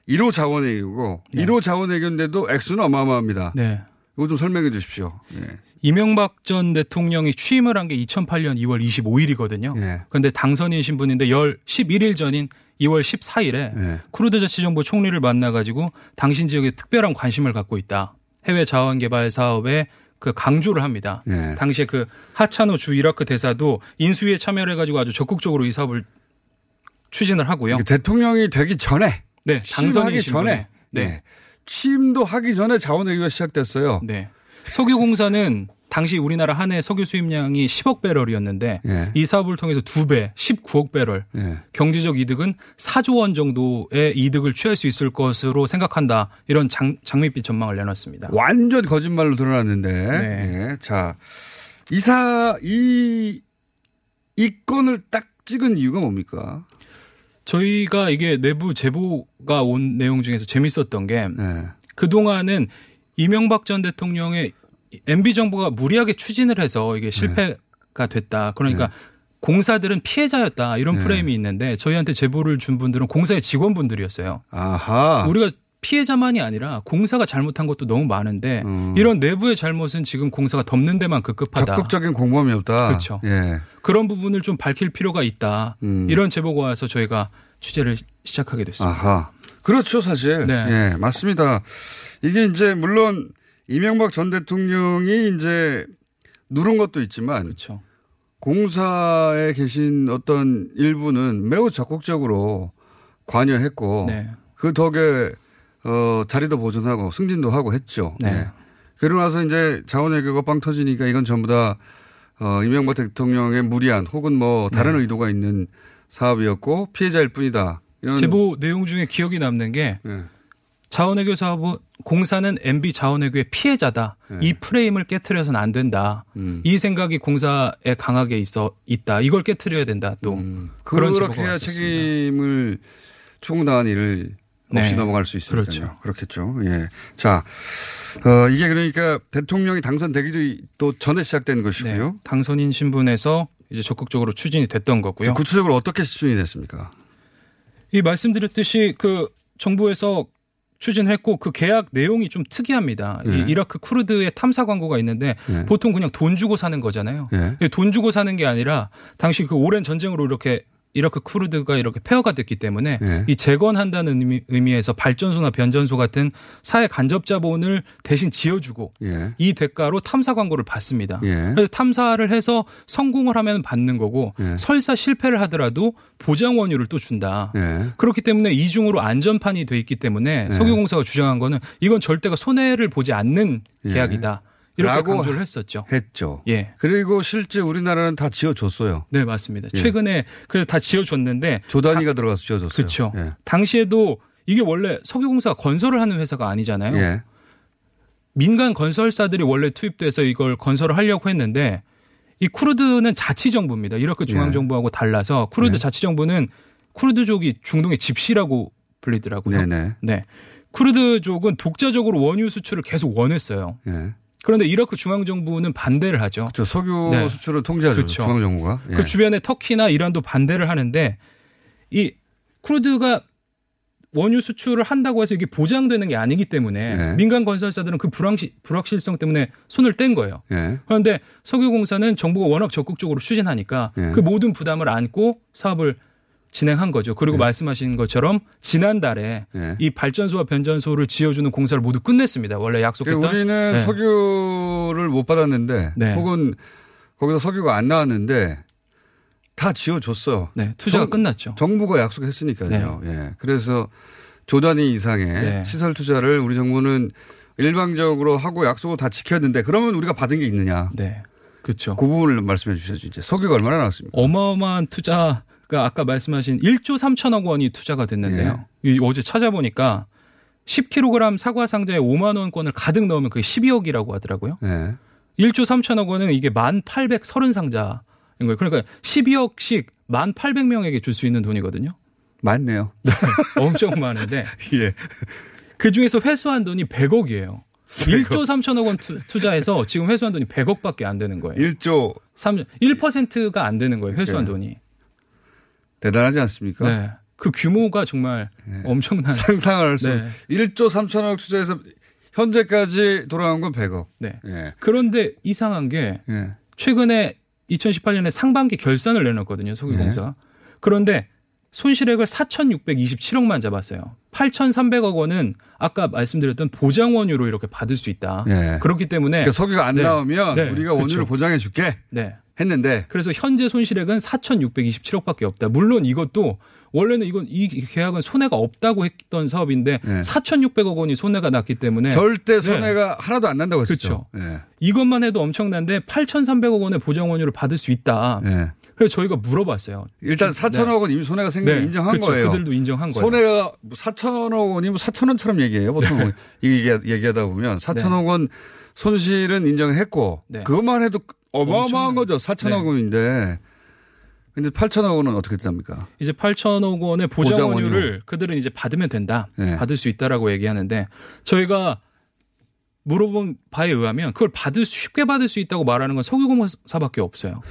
1호 자원외교고 1호 자원외교인데도 액수는 어마어마합니다. 네. 이거 좀 설명해 주십시오. 예. 이명박 전 대통령이 취임을 한 게 2008년 2월 25일이거든요. 예. 그런데 당선인 신분인데 열 11일 전인 2월 14일에 예. 쿠르드 자치정부 총리를 만나가지고 당신 지역에 특별한 관심을 갖고 있다. 해외 자원 개발 사업에 그 강조를 합니다. 예. 당시에 그 하차노 주 이라크 대사도 인수위에 참여를 해가지고 아주 적극적으로 이 사업을 추진을 하고요. 이게 대통령이 되기 전에 네, 당선인 전에. 네. 네. 취임도 하기 전에 자원외교가 시작됐어요. 네. 석유공사는 당시 우리나라 한 해 석유 수입량이 10억 배럴이었는데 예. 이 사업을 통해서 두 배, 19억 배럴 예. 경제적 이득은 4조 원 정도의 이득을 취할 수 있을 것으로 생각한다. 이런 장, 장밋빛 전망을 내놨습니다. 완전 거짓말로 드러났는데. 네. 예. 자, 이사 이 이 건을 딱 찍은 이유가 뭡니까? 저희가 이게 내부 제보가 온 내용 중에서 재밌었던 게 네. 그동안은 이명박 전 대통령의 MB 정부가 무리하게 추진을 해서 이게 실패가 됐다. 그러니까 공사들은 피해자였다. 이런 네. 프레임이 있는데 저희한테 제보를 준 분들은 공사의 직원분들이었어요. 아하. 우리가 피해자만이 아니라 공사가 잘못한 것도 너무 많은데 음. 이런 내부의 잘못은 지금 공사가 덮는 데만 급급하다. 적극적인 공범이 없다. 그렇죠. 예. 그런 부분을 좀 밝힐 필요가 있다. 음. 이런 제보가 와서 저희가 취재를 시작하게 됐습니다. 아하. 그렇죠, 사실. 네. 예, 맞습니다. 이게 이제 물론 이명박 전 대통령이 이제 누른 것도 있지만 그렇죠. 공사에 계신 어떤 일부는 매우 적극적으로 관여했고 네. 그 덕에 어, 자리도 보존하고 승진도 하고 했죠. 네. 예. 그러고 나서 이제 자원외교가 빵 터지니까 이건 전부 다 어, 이명박 대통령의 무리한 혹은 뭐 다른 네. 의도가 있는 사업이었고 피해자일 뿐이다. 이런 제보 내용 중에 기억이 남는 게 예. 자원외교 사업은 공사는 MB 자원외교의 피해자다. 네. 이 프레임을 깨트려서는 안 된다. 음. 이 생각이 공사에 강하게 있어 있다. 이걸 깨트려야 된다. 또 그런 제보가 그렇게 해야. 책임을 추궁당한 일을 없이 네. 넘어갈 수 있으니까요. 그렇죠. 그렇겠죠. 예. 자, 어, 이게 그러니까 대통령이 당선되기도 또 전에 시작된 것이고요. 네. 당선인 신분에서 이제 적극적으로 추진이 됐던 거고요. 구체적으로 어떻게 추진이 됐습니까? 이 말씀드렸듯이 그 정부에서 추진했고 그 계약 내용이 좀 특이합니다. 네. 이 이라크 쿠르드의 탐사 광고가 있는데 네. 보통 그냥 돈 주고 사는 거잖아요. 예. 예, 돈 주고 사는 게 아니라 당시 그 오랜 전쟁으로 이렇게 이라크 쿠르드가 이렇게 폐허가 됐기 때문에 예. 이 재건한다는 의미, 의미에서 발전소나 변전소 같은 사회 간접 자본을 대신 지어주고 예. 이 대가로 탐사 광고를 받습니다. 예. 그래서 탐사를 해서 성공을 하면 받는 거고 예. 설사 실패를 하더라도 보장 원유를 또 준다. 예. 그렇기 때문에 이중으로 안전판이 돼 있기 때문에 네. 석유공사가 주장한 거는 이건 절대가 손해를 보지 않는 예. 계약이다. 이렇게 라고 강조를 했었죠. 했죠. 예. 그리고 실제 우리나라는 다 지어줬어요. 네, 맞습니다. 예. 최근에 그래서 다 지어줬는데 조단위가 들어가서 지어줬어요. 그렇죠. 예. 당시에도 이게 원래 석유공사가 건설을 하는 회사가 아니잖아요. 예. 민간 건설사들이 원래 투입돼서 이걸 건설을 하려고 했는데 이 쿠르드는 자치 정부입니다. 이라크 중앙 정부하고 달라서 쿠르드 네. 자치 정부는 쿠르드족이 중동의 집시라고 불리더라고요. 네네. 네. 쿠르드족은 독자적으로 원유 수출을 계속 원했어요. 예. 그런데 이라크 중앙정부는 반대를 하죠. 저 석유 네. 수출을 통제하죠. 그렇죠. 중앙정부가. 예. 그 주변에 터키나 이란도 반대를 하는데 이 쿠르드가 원유 수출을 한다고 해서 이게 보장되는 게 아니기 때문에 네. 민간 건설사들은 그 불확실, 불확실성 때문에 손을 뗀 거예요. 예. 그런데 석유공사는 정부가 워낙 적극적으로 추진하니까 네. 그 모든 부담을 안고 사업을 진행한 거죠. 그리고 말씀하신 것처럼 지난달에 네. 이 발전소와 변전소를 지어주는 공사를 모두 끝냈습니다. 원래 약속했던. 그러니까 우리는 네. 석유를 못 받았는데 네. 혹은 거기서 석유가 안 나왔는데 다 지어줬어요. 네, 투자가 정- 끝났죠. 정부가 약속했으니까요. 예. 그래서 조단위 이상의 네. 시설 투자를 우리 정부는 일방적으로 하고 약속을 다 지켰는데 그러면 우리가 받은 게 있느냐. 네. 그렇죠. 그 부분을 말씀해 주셔야죠. 이제 석유가 얼마나 나왔습니까? 어마어마한 투자 가 아까 말씀하신 1조 3천억 원이 투자가 됐는데요. 예. 이 어제 찾아보니까 10kg 사과 상자에 5만 원권을 가득 넣으면 그게 12억이라고 하더라고요. 예. 1조 3천억 원은 이게 1,830상자인 거예요. 그러니까 12억씩 1,800명에게 줄 수 있는 돈이거든요. 많네요. 엄청 많은데 예. 그 중에서 회수한 돈이 100억이에요. 1조 3천억 원 투- 투자해서 지금 회수한 돈이 100억밖에 안 되는 거예요. 1조 3, 1%가 안 되는 거예요. 회수한 예. 돈이. 대단하지 않습니까? 네. 그 규모가 정말 엄청난. 상상할 수. 네. 1조 3천억 투자해서 현재까지 돌아온 건 100억. 네. 예. 그런데 이상한 게 예. 최근에 2018년에 상반기 결산을 내놨거든요. 석유공사가. 그런데 손실액을 4,627억만 잡았어요. 8,300억 원은 아까 말씀드렸던 보장 원유로 이렇게 받을 수 있다. 예. 그렇기 때문에 그러니까 석유가 안 네. 나오면 네. 우리가 원유를 그렇죠. 보장해 줄게 네. 했는데 그래서 현재 손실액은 4,627억밖에 없다. 물론 이것도 원래는 이건 이 계약은 손해가 없다고 했던 사업인데 네. 4,600억 원이 손해가 났기 때문에 절대 네. 손해가 하나도 안 난다고 했었죠. 그렇죠. 예. 이것만 해도 엄청난데 8,300억 원의 보장 원유를 받을 수 있다. 예. 그래서 저희가 물어봤어요. 일단 4천억 원 이미 손해가 생긴 걸 네. 인정한 그렇죠. 거예요. 그들도 인정한 거예요. 손해가 4천억 원이 뭐 4천 원처럼 얘기해요. 보통 네. 얘기, 얘기하다 보면 4천억 원 손실은 인정했고 네. 그것만 해도 어마어마한 거죠. 4천억 네. 원인데. 근데 8천억 원은 어떻게 됩니까? 이제 8천억 원의 보장, 보장 원유. 그들은 이제 받으면 된다. 네. 받을 수 있다라고 얘기하는데 저희가 물어본 바에 의하면 그걸 받을 수, 쉽게 받을 수 있다고 말하는 건 석유공사밖에 없어요.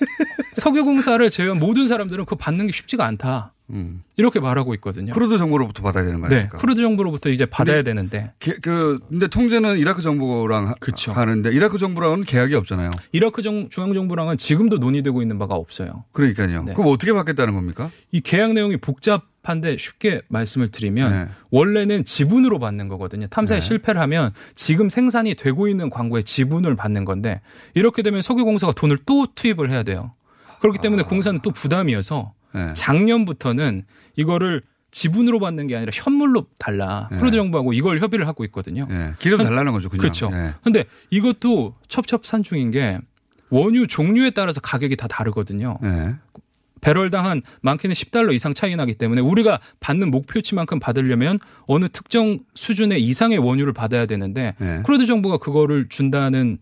석유공사를 제외한 모든 사람들은 그거 받는 게 쉽지가 않다. 음. 이렇게 말하고 있거든요. 쿠르드 정부로부터 받아야 되는 거예요. 네, 쿠르드 정부로부터 이제 받아야 되는데 게- 그 근데 통제는 이라크 정부랑 하- 하는데 이라크 정부랑은 계약이 없잖아요. 이라크 정, 중앙 정부랑은 지금도 논의되고 있는 바가 없어요. 그러니까요. 네. 그럼 어떻게 받겠다는 겁니까? 이 계약 내용이 복잡한데 쉽게 말씀을 드리면 네. 원래는 지분으로 받는 거거든요. 탐사에 네. 실패를 하면 지금 생산이 되고 있는 광구의 지분을 받는 건데 이렇게 되면 석유공사가 돈을 또 투입을 해야 돼요. 그렇기 때문에 공사는 또 부담이어서 아. 네. 작년부터는 이거를 지분으로 받는 게 아니라 현물로 달라. 네. 쿠르드 정부하고 이걸 협의를 하고 있거든요. 예. 기름 달라는 거죠, 그냥. 그렇죠. 예. 근데 이것도 첩첩산중인 게 원유 종류에 따라서 가격이 다 다르거든요. 예. 배럴당 한 많게는 10달러 이상 차이 나기 때문에 우리가 받는 목표치만큼 받으려면 어느 특정 수준의 이상의 원유를 받아야 되는데 네. 쿠르드 정부가 그거를 준다는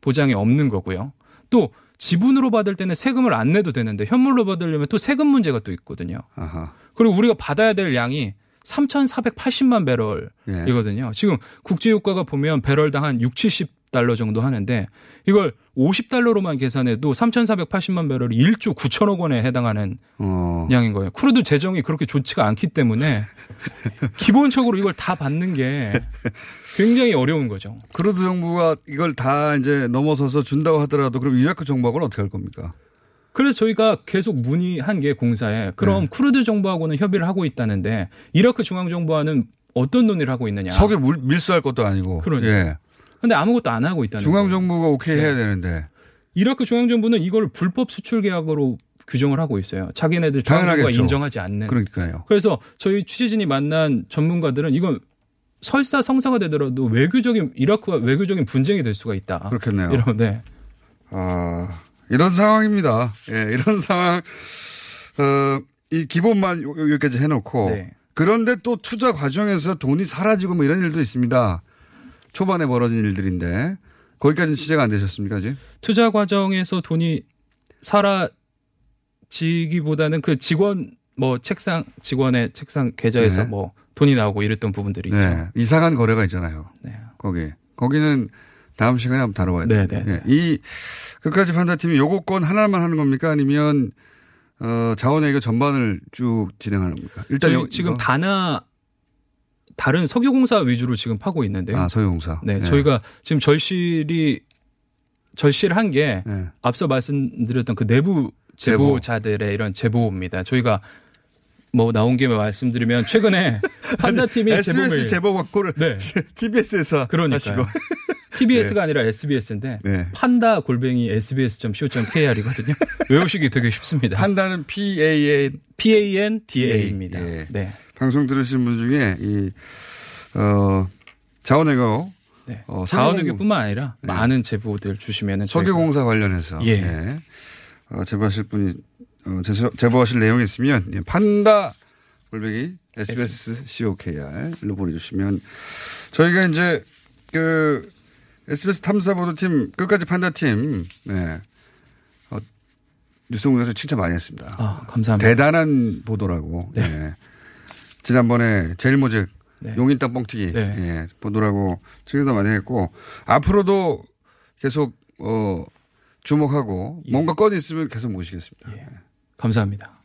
보장이 없는 거고요. 또 지분으로 받을 때는 세금을 안 내도 되는데 현물로 받으려면 또 세금 문제가 또 있거든요. 아하. 그리고 우리가 받아야 될 양이 3,480만 예. 배럴이거든요. 지금 국제 유가가 보면 배럴당 한 6, 70 달러 정도 하는데 이걸 50달러로만 계산해도 3,480만 배럴이 1조 9천억 원에 해당하는 어. 양인 거예요. 쿠르드 재정이 그렇게 좋지가 않기 때문에 기본적으로 이걸 다 받는 게 굉장히 어려운 거죠. 쿠르드 정부가 이걸 다 이제 넘어서서 준다고 하더라도 그럼 이라크 정부하고는 어떻게 할 겁니까? 그래서 저희가 계속 문의한 게 공사에 그럼 네. 쿠르드 정부하고는 협의를 하고 있다는데 이라크 중앙 정부와는 어떤 논의를 하고 있느냐. 석유 물, 밀수할 것도 아니고. 그러니까. 예. 근데 아무것도 안 하고 있다는 중앙. 정부가 오케이 네. 해야 되는데. 이라크 중앙 정부는 이걸 불법 수출 계약으로 규정을 하고 있어요. 자기네들 중앙 정부가. 인정하지 않는. 그러니까요. 그래서 저희 취재진이 만난 전문가들은 이건 설사 성사가 되더라도 외교적인 이라크와 외교적인 분쟁이 될 수가 있다. 그렇겠네요. 이런 네. 아, 이런 상황입니다. 예, 이런 상황, 어, 이 기본만 요- 여기까지 해놓고. 네. 그런데 또 투자 과정에서 돈이 사라지고 뭐 이런 일도 있습니다. 초반에 벌어진 일들인데. 거기까지는 취재가 안 되셨습니까, 아직? 투자 과정에서 돈이 사라지기보다는 그 직원 뭐 책상 직원의 책상 계좌에서 네. 뭐 돈이 나오고 이랬던 부분들이 네. 있죠. 이상한 거래가 있잖아요. 네. 거기. 거기는 다음 시간에 한번 다뤄봐야 네, 돼요. 네, 예. 이 끝까지 판다팀이 요거건 하나만 하는 겁니까? 아니면 어, 자원외교 전반을 쭉 진행하는 겁니까? 일단 요- 지금 이거. 다나 다른 석유공사 위주로 지금 파고 있는데요. 아, 석유공사. 네, 네. 저희가 지금 절실이 절실을 한게 네. 앞서 말씀드렸던 그 내부 제보. 제보자들의 이런 제보입니다. 저희가 뭐 나온 김에 말씀드리면 최근에 판다팀이 제보 SBS 제보 광고를 네. TBS에서 그러니까요. 하시고. TBS가 아니라 SBS인데 네. 판다 골뱅이 sbs.co.kr이거든요. 외우시기 되게 쉽습니다. 판다는 PAN P A N D A입니다. 예. 네. 방송 들으신 분 중에 이 어, 자원외교 네. 어, 자원외교뿐만 아니라 많은 제보들 주시면은 석유공사 관련해서 예. 예. 어, 제보하실 분이 어, 제보- 제보하실 내용이 있으면 예, 판다 골뱅이 SBS COKR로 보내주시면 저희가 이제 그 SBS 탐사보도팀 끝까지 판다팀 네. 어, 뉴스공장에서 칭찬 많이 했습니다. 아, 감사합니다. 대단한 보도라고. 네. 예. 지난번에 제일 모직 네. 용인 땅 뻥튀기 네. 예, 보도라고 칭찬도 많이 했고 앞으로도 계속 어, 주목하고 예. 뭔가 건이 있으면 계속 모시겠습니다. 감사합니다.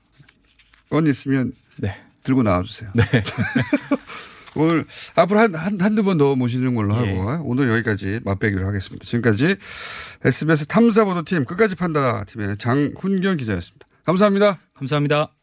건이 있으면 네. 들고 나와주세요. 네. 오늘 앞으로 한, 한, 한두 번 더 모시는 걸로 예. 하고 오늘 여기까지 맛배기로 하겠습니다. 지금까지 SBS 탐사보도팀 끝까지 판다 팀의 장훈경 기자였습니다. 감사합니다. 감사합니다.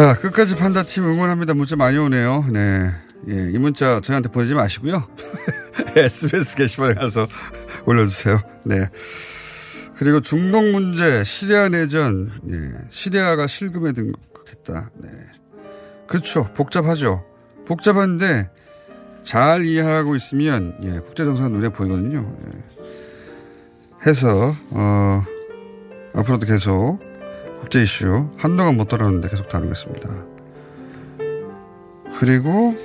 자, 끝까지 판다 팀 응원합니다. 문자 많이 오네요. 네. 예, 이 문자 저희한테 보내지 마시고요. SBS 게시판에 가서 올려주세요. 네. 그리고 중동 문제, 시리아 내전, 예, 시리아가 실금에 등극했다. 네. 그렇죠. 복잡하죠. 복잡한데 잘 이해하고 있으면 예, 국제 정상 눈에 보이거든요. 예. 해서 어, 앞으로도 계속 국제 이슈 한동안 못 다뤘는데 계속 다루겠습니다. 그리고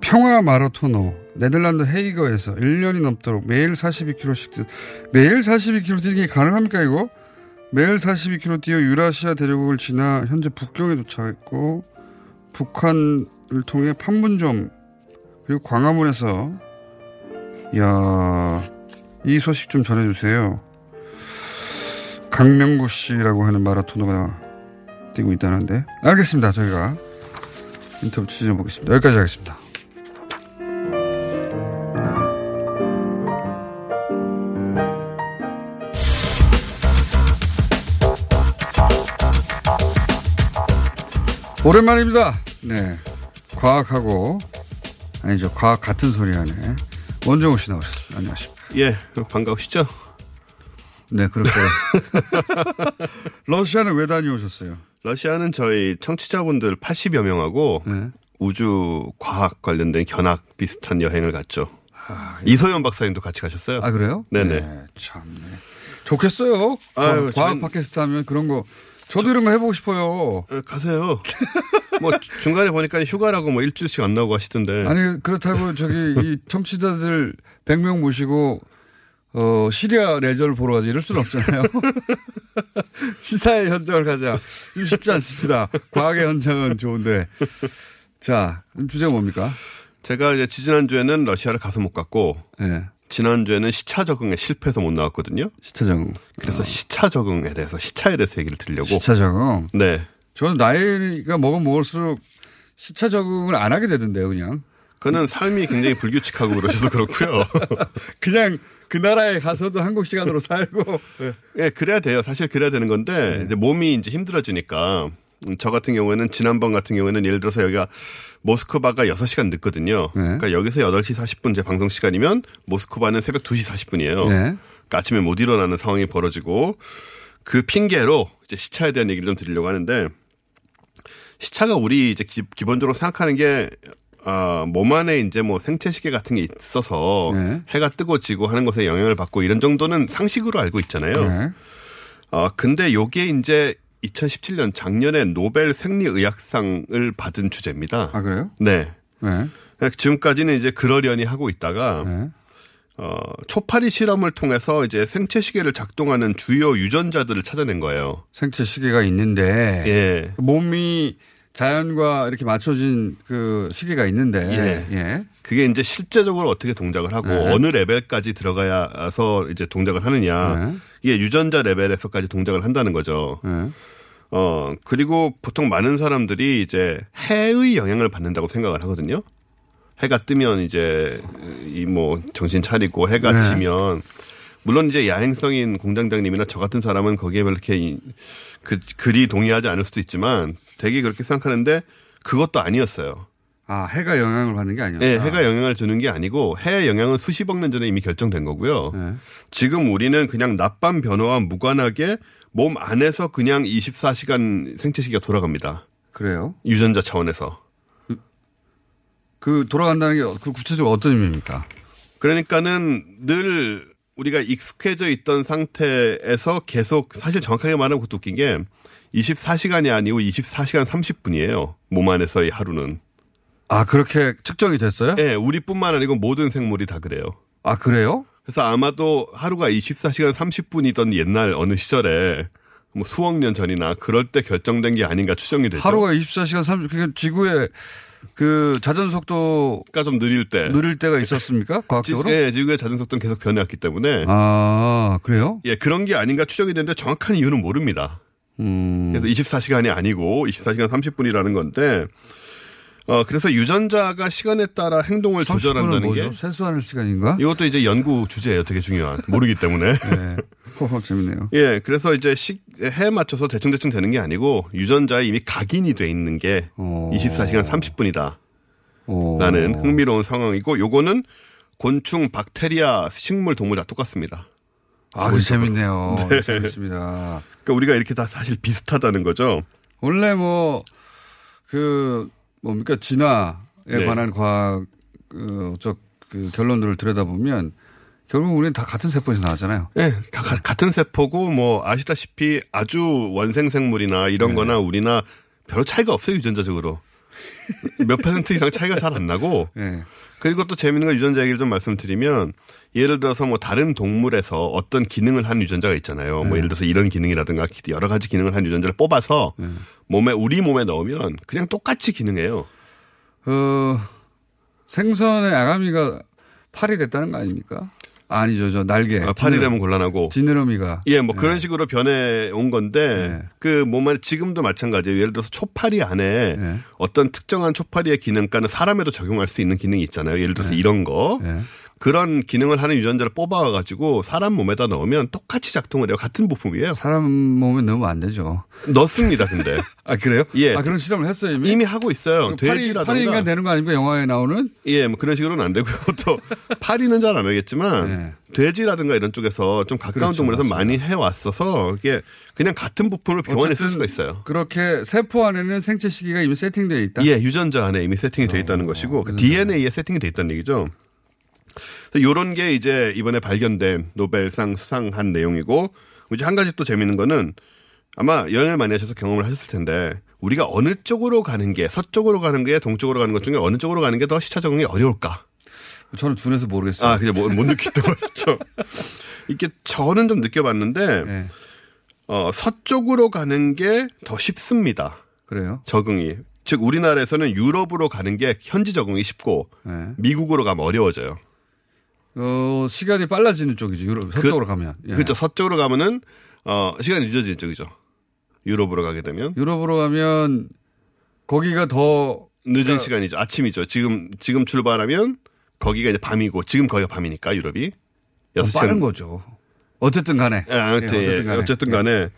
평화 마라토너 네덜란드 헤이거에서 1년이 넘도록 매일 42km씩 뛰, 매일 42km 뛰는 게 가능합니까 이거? 매일 42km 뛰어 유라시아 대륙을 지나 현재 북경에 도착했고 북한을 통해 판문점 그리고 광화문에서 야, 이 소식 좀 전해주세요. 강명구 씨라고 하는 마라토너가 뛰고 있다는데 알겠습니다. 저희가 인터뷰 추진해 보겠습니다. 여기까지 하겠습니다. 오랜만입니다. 네. 과학하고, 아니죠. 과학 같은 소리 하네. 원정우 씨 나오셨습니다. 안녕하십니까. 예, 반가우시죠? 네, 그럴까요? 러시아는 왜 다녀오셨어요? 러시아는 저희 청취자분들 80여 명하고 네. 우주 과학 관련된 견학 비슷한 여행을 갔죠. 이소연 박사님도 같이 가셨어요. 아, 그래요? 네네. 네, 참. 네. 좋겠어요. 아유, 과학 저는- 팟캐스트 하면 그런 거. 저도 이런 거 해보고 싶어요. 어, 가세요. 뭐 중간에 보니까 휴가라고 뭐 일주일씩 안 나오고 하시던데. 아니, 그렇다고 저기 이 청취자들 100명 모시고 어, 시리아 레저를 보러 가지 이럴 수는 없잖아요. 시사의 현장을 가자. 좀 쉽지 않습니다. 과학의 현장은 좋은데. 자, 주제가 뭡니까? 제가 이제 지지난주에는 러시아를 가서 못 갔고 네. 지난주에는 시차 적응에 실패해서 못 나왔거든요. 시차 적응. 그래서 시차 적응에 대해서 시차에 대해서 얘기를 드리려고. 시차 적응. 네. 저는 나이가 먹으면 먹을수록 시차 적응을 안 하게 되던데요, 그냥. 그는 삶이 굉장히 불규칙하고 그러셔서 그렇고요. 그냥 그 나라에 가서도 한국 시간으로 살고. 예, 그래야 돼요. 사실 그래야 되는 건데 이제 몸이 이제 힘들어지니까 음, 저 같은 경우에는 지난번 같은 경우에는 예를 들어서 여기가 모스크바가 6시간 늦거든요. 그러니까 여기서 8시 40분 제 방송 시간이면 모스크바는 새벽 2시 40분이에요. 네. 그러니까 아침에 못 일어나는 상황이 벌어지고 그 핑계로 이제 시차에 대한 얘기를 좀 드리려고 하는데 시차가 우리 이제 기, 본적으로 생각하는 게 아, 몸 안에 이제 뭐 생체 시계 같은 게 있어서 네. 해가 뜨고 지고 하는 것에 영향을 받고 이런 정도는 상식으로 알고 있잖아요. 네. 어, 근데 요게 이제 2017년 작년에 노벨 생리의학상을 받은 주제입니다. 아, 그래요? 네. 네. 지금까지는 이제 그러려니 하고 있다가 어, 초파리 실험을 통해서 이제 생체 시계를 작동하는 주요 유전자들을 찾아낸 거예요. 생체 시계가 있는데 예. 몸이 자연과 이렇게 맞춰진 그 시계가 있는데 예. 그게 이제 실제적으로 어떻게 동작을 하고 네. 어느 레벨까지 들어가야서 이제 동작을 하느냐. 네. 이게 유전자 레벨에서까지 동작을 한다는 거죠. 네. 어, 그리고 보통 많은 사람들이 이제 해의 영향을 받는다고 생각을 하거든요. 해가 뜨면 이제 이 뭐 정신 차리고 해가 네. 지면 물론 이제 야행성인 공장장님이나 저 같은 사람은 거기에 이- 그 글이 동의하지 않을 수도 있지만 되게 그렇게 생각하는데 그것도 아니었어요. 아, 해가 영향을 받는 게 아니었다. 네, 해가 영향을 주는 게 아니고 해의 영향은 수십억 년 전에 이미 결정된 거고요. 네. 지금 우리는 그냥 낮밤 변화와 무관하게 몸 안에서 그냥 24시간 생체 시계가 돌아갑니다. 그래요? 유전자 차원에서. 그 돌아간다는 게 그 구체적으로 어떤 의미입니까? 그러니까는 늘 우리가 익숙해져 있던 상태에서 계속 사실 정확하게 말하면 그것도 웃긴 게 24시간이 아니고 24시간 30분이에요. 몸 안에서의 하루는. 아, 그렇게 측정이 됐어요? 네, 우리뿐만 아니고 모든 생물이 다 그래요. 아, 그래요? 그래서 아마도 하루가 24시간 30분이던 옛날 어느 시절에 뭐 수억 년 전이나 그럴 때 결정된 게 아닌가 추정이 되죠. 하루가 24시간 30, 그러니까 지구의 그 자전 속도가 좀 느릴 때. 느릴 때가 있었습니까? 과학적으로? 네, 지구의 자전 속도는 계속 변해왔기 때문에. 아, 그래요? 예, 그런 게 아닌가 추정이 되는데 정확한 이유는 모릅니다. 음. 그래서 24시간이 아니고 24시간 30분이라는 건데, 어, 그래서 유전자가 시간에 따라 행동을 30분은 조절한다는 뭐죠? 게. 세수하는 시간인가? 이것도 이제 연구 주제예요. 되게 중요한. 모르기 때문에. 네. 허허, 재밌네요. 예, 그래서 이제 시, 해에 맞춰서 대충 대충 되는 게 아니고 유전자에 이미 각인이 돼 있는 게 어. 24시간 30분이다. 라는 흥미로운 상황이고 요거는 곤충, 박테리아, 식물, 동물 다 똑같습니다. 아, 그 재밌네요. 네. 재밌습니다. 그러니까 우리가 이렇게 다 사실 비슷하다는 거죠. 원래 뭐, 그, 뭡니까, 진화에 네. 관한 과학, 그, 저, 그 결론들을 들여다보면 결국 우리는 다 같은 세포에서 나왔잖아요. 네, 다 가- 같은 세포고 뭐 아시다시피 아주 원생 생물이나 이런 네. 거나 우리나 별로 차이가 없어요, 유전자적으로. 몇 퍼센트 이상 차이가 잘 안 나고. 네. 그리고 또 재밌는 거 유전자 얘기를 좀 말씀드리면 예를 들어서 뭐 다른 동물에서 어떤 기능을 한 유전자가 있잖아요. 뭐 네. 예를 들어서 이런 기능이라든가 여러 가지 기능을 한 유전자를 뽑아서 몸에 우리 몸에 넣으면 그냥 똑같이 기능해요. 어, 생선의 아가미가 팔이 됐다는 거 아닙니까? 아니죠, 저 날개. 아, 팔이라면 곤란하고. 지느러미가. 예, 뭐 네. 그런 식으로 변해 온 건데 그 몸에 지금도 마찬가지예요. 예를 들어서 초파리 안에 네. 어떤 특정한 초파리의 기능가는 사람에도 적용할 수 있는 기능이 있잖아요. 예를 들어서 네. 이런 거. 그런 기능을 하는 유전자를 뽑아와 가지고 사람 몸에다 넣으면 똑같이 작동을 해요. 같은 부품이에요. 사람 몸에 넣으면 안 되죠. 넣습니다, 근데. 아, 그래요? 예. 아, 그런 실험을 했어요, 이미? 이미 하고 있어요. 돼지라든가. 파리 인간 되는 거 아닙니까? 영화에 나오는? 예, 뭐 그런 식으로는 안 되고요. 또 파리는 잘안 하겠지만 네. 돼지라든가 이런 쪽에서 좀 가까운 그렇죠, 동물에서 맞습니다. 많이 해왔어서 이게 그냥 같은 부품을 병원에 쓸 수가 있어요. 그렇게 세포 안에는 생체 시기가 이미 세팅되어 있다? 예, 유전자 안에 이미 세팅이 돼 있다는 것이고 그 DNA에 세팅이 돼 있다는 얘기죠. 요런 게 이제 이번에 발견된 노벨상 수상한 내용이고 이제 한 가지 또 재밌는 거는 아마 여행을 많이 하셔서 경험을 하셨을 텐데 우리가 어느 쪽으로 가는 게 서쪽으로 가는 게 동쪽으로 가는 것 중에 어느 쪽으로 가는 게 더 시차 적응이 어려울까? 저는 둔해서 모르겠어요. 아, 그냥 못, 못 느꼈던 거죠. 이게 저는 좀 느껴봤는데 네. 어, 서쪽으로 가는 게 더 쉽습니다. 그래요? 적응이. 즉 우리나라에서는 유럽으로 가는 게 현지 적응이 쉽고 네. 미국으로 가면 어려워져요. 어, 시간이 빨라지는 쪽이죠. 유럽, 서쪽으로 가면. 예. 그렇죠. 서쪽으로 가면은 어, 시간이 늦어지는 쪽이죠. 유럽으로 가게 되면 유럽으로 가면 거기가 더 늦은 그러니까 시간이죠. 아침이죠. 지금 지금 출발하면 거기가 이제 밤이고 지금 거기가 밤이니까 유럽이 더 여섯 빠른 시간- 거죠. 어쨌든 간에. 예, 아무튼 예, 예, 어쨌든 간에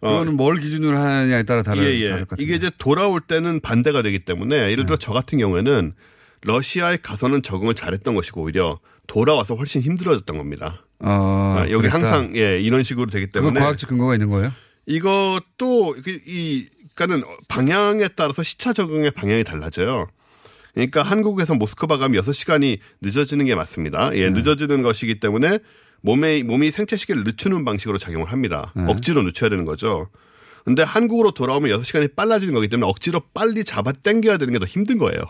어, 이거는 뭘 기준으로 하느냐에 따라 다른 예, 예. 다를 것 같아요. 이게 이제 돌아올 때는 반대가 되기 때문에 예를 네. 들어 저 같은 경우에는 러시아에 가서는 적응을 잘했던 것이고 오히려 돌아와서 훨씬 힘들어졌던 겁니다. 어, 아, 여기 그랬다. 항상 예 이런 식으로 되기 때문에 과학적 근거가 있는 거예요? 이것도 그- 이 그러니까는 방향에 따라서 시차 적응의 방향이 달라져요. 그러니까 한국에서 모스크바 가면 6시간이 늦어지는 게 맞습니다. 네. 예, 늦어지는 것이기 때문에 몸에 몸이 생체 시계를 늦추는 방식으로 작용을 합니다. 네. 억지로 늦춰야 되는 거죠. 근데 한국으로 돌아오면 6시간이 빨라지는 거기 때문에 억지로 빨리 잡아 당겨야 되는 게 더 힘든 거예요.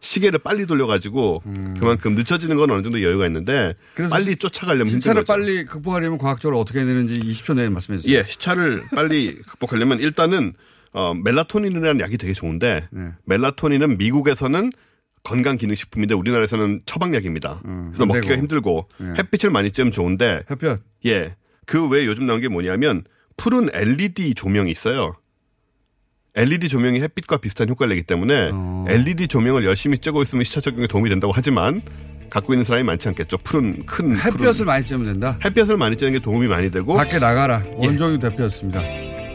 시계를 빨리 돌려가지고 그만큼 늦춰지는 건 어느 정도 여유가 있는데 음. 그래서 빨리 시- 쫓아가려면 시차를. 빨리 극복하려면 과학적으로 어떻게 해야 되는지 20초 내에 말씀해 주세요. 예, 시차를 빨리 극복하려면 일단은 어, 멜라토닌이라는 약이 되게 좋은데 네. 멜라토닌은 미국에서는 건강 기능 식품인데 우리나라에서는 처방약입니다. 그래서 음, 안 먹기가 되고. 힘들고 예. 햇빛을 많이 쬐면 좋은데 햇볕. 예. 그 외에 요즘 나온 게 뭐냐면 푸른 LED 조명이 있어요. LED 조명이 햇빛과 비슷한 효과를 내기 때문에 어. LED 조명을 열심히 쬐고 있으면 시차 적용에 도움이 된다고 하지만 갖고 있는 사람이 많지 않겠죠. 푸른 큰 햇볕을 많이 쬐면 된다. 햇볕을 많이 쬐는 게 도움이 많이 되고 밖에 나가라. 예. 원종유 대표였습니다.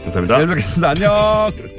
감사합니다. 내일 뵙겠습니다. 안녕.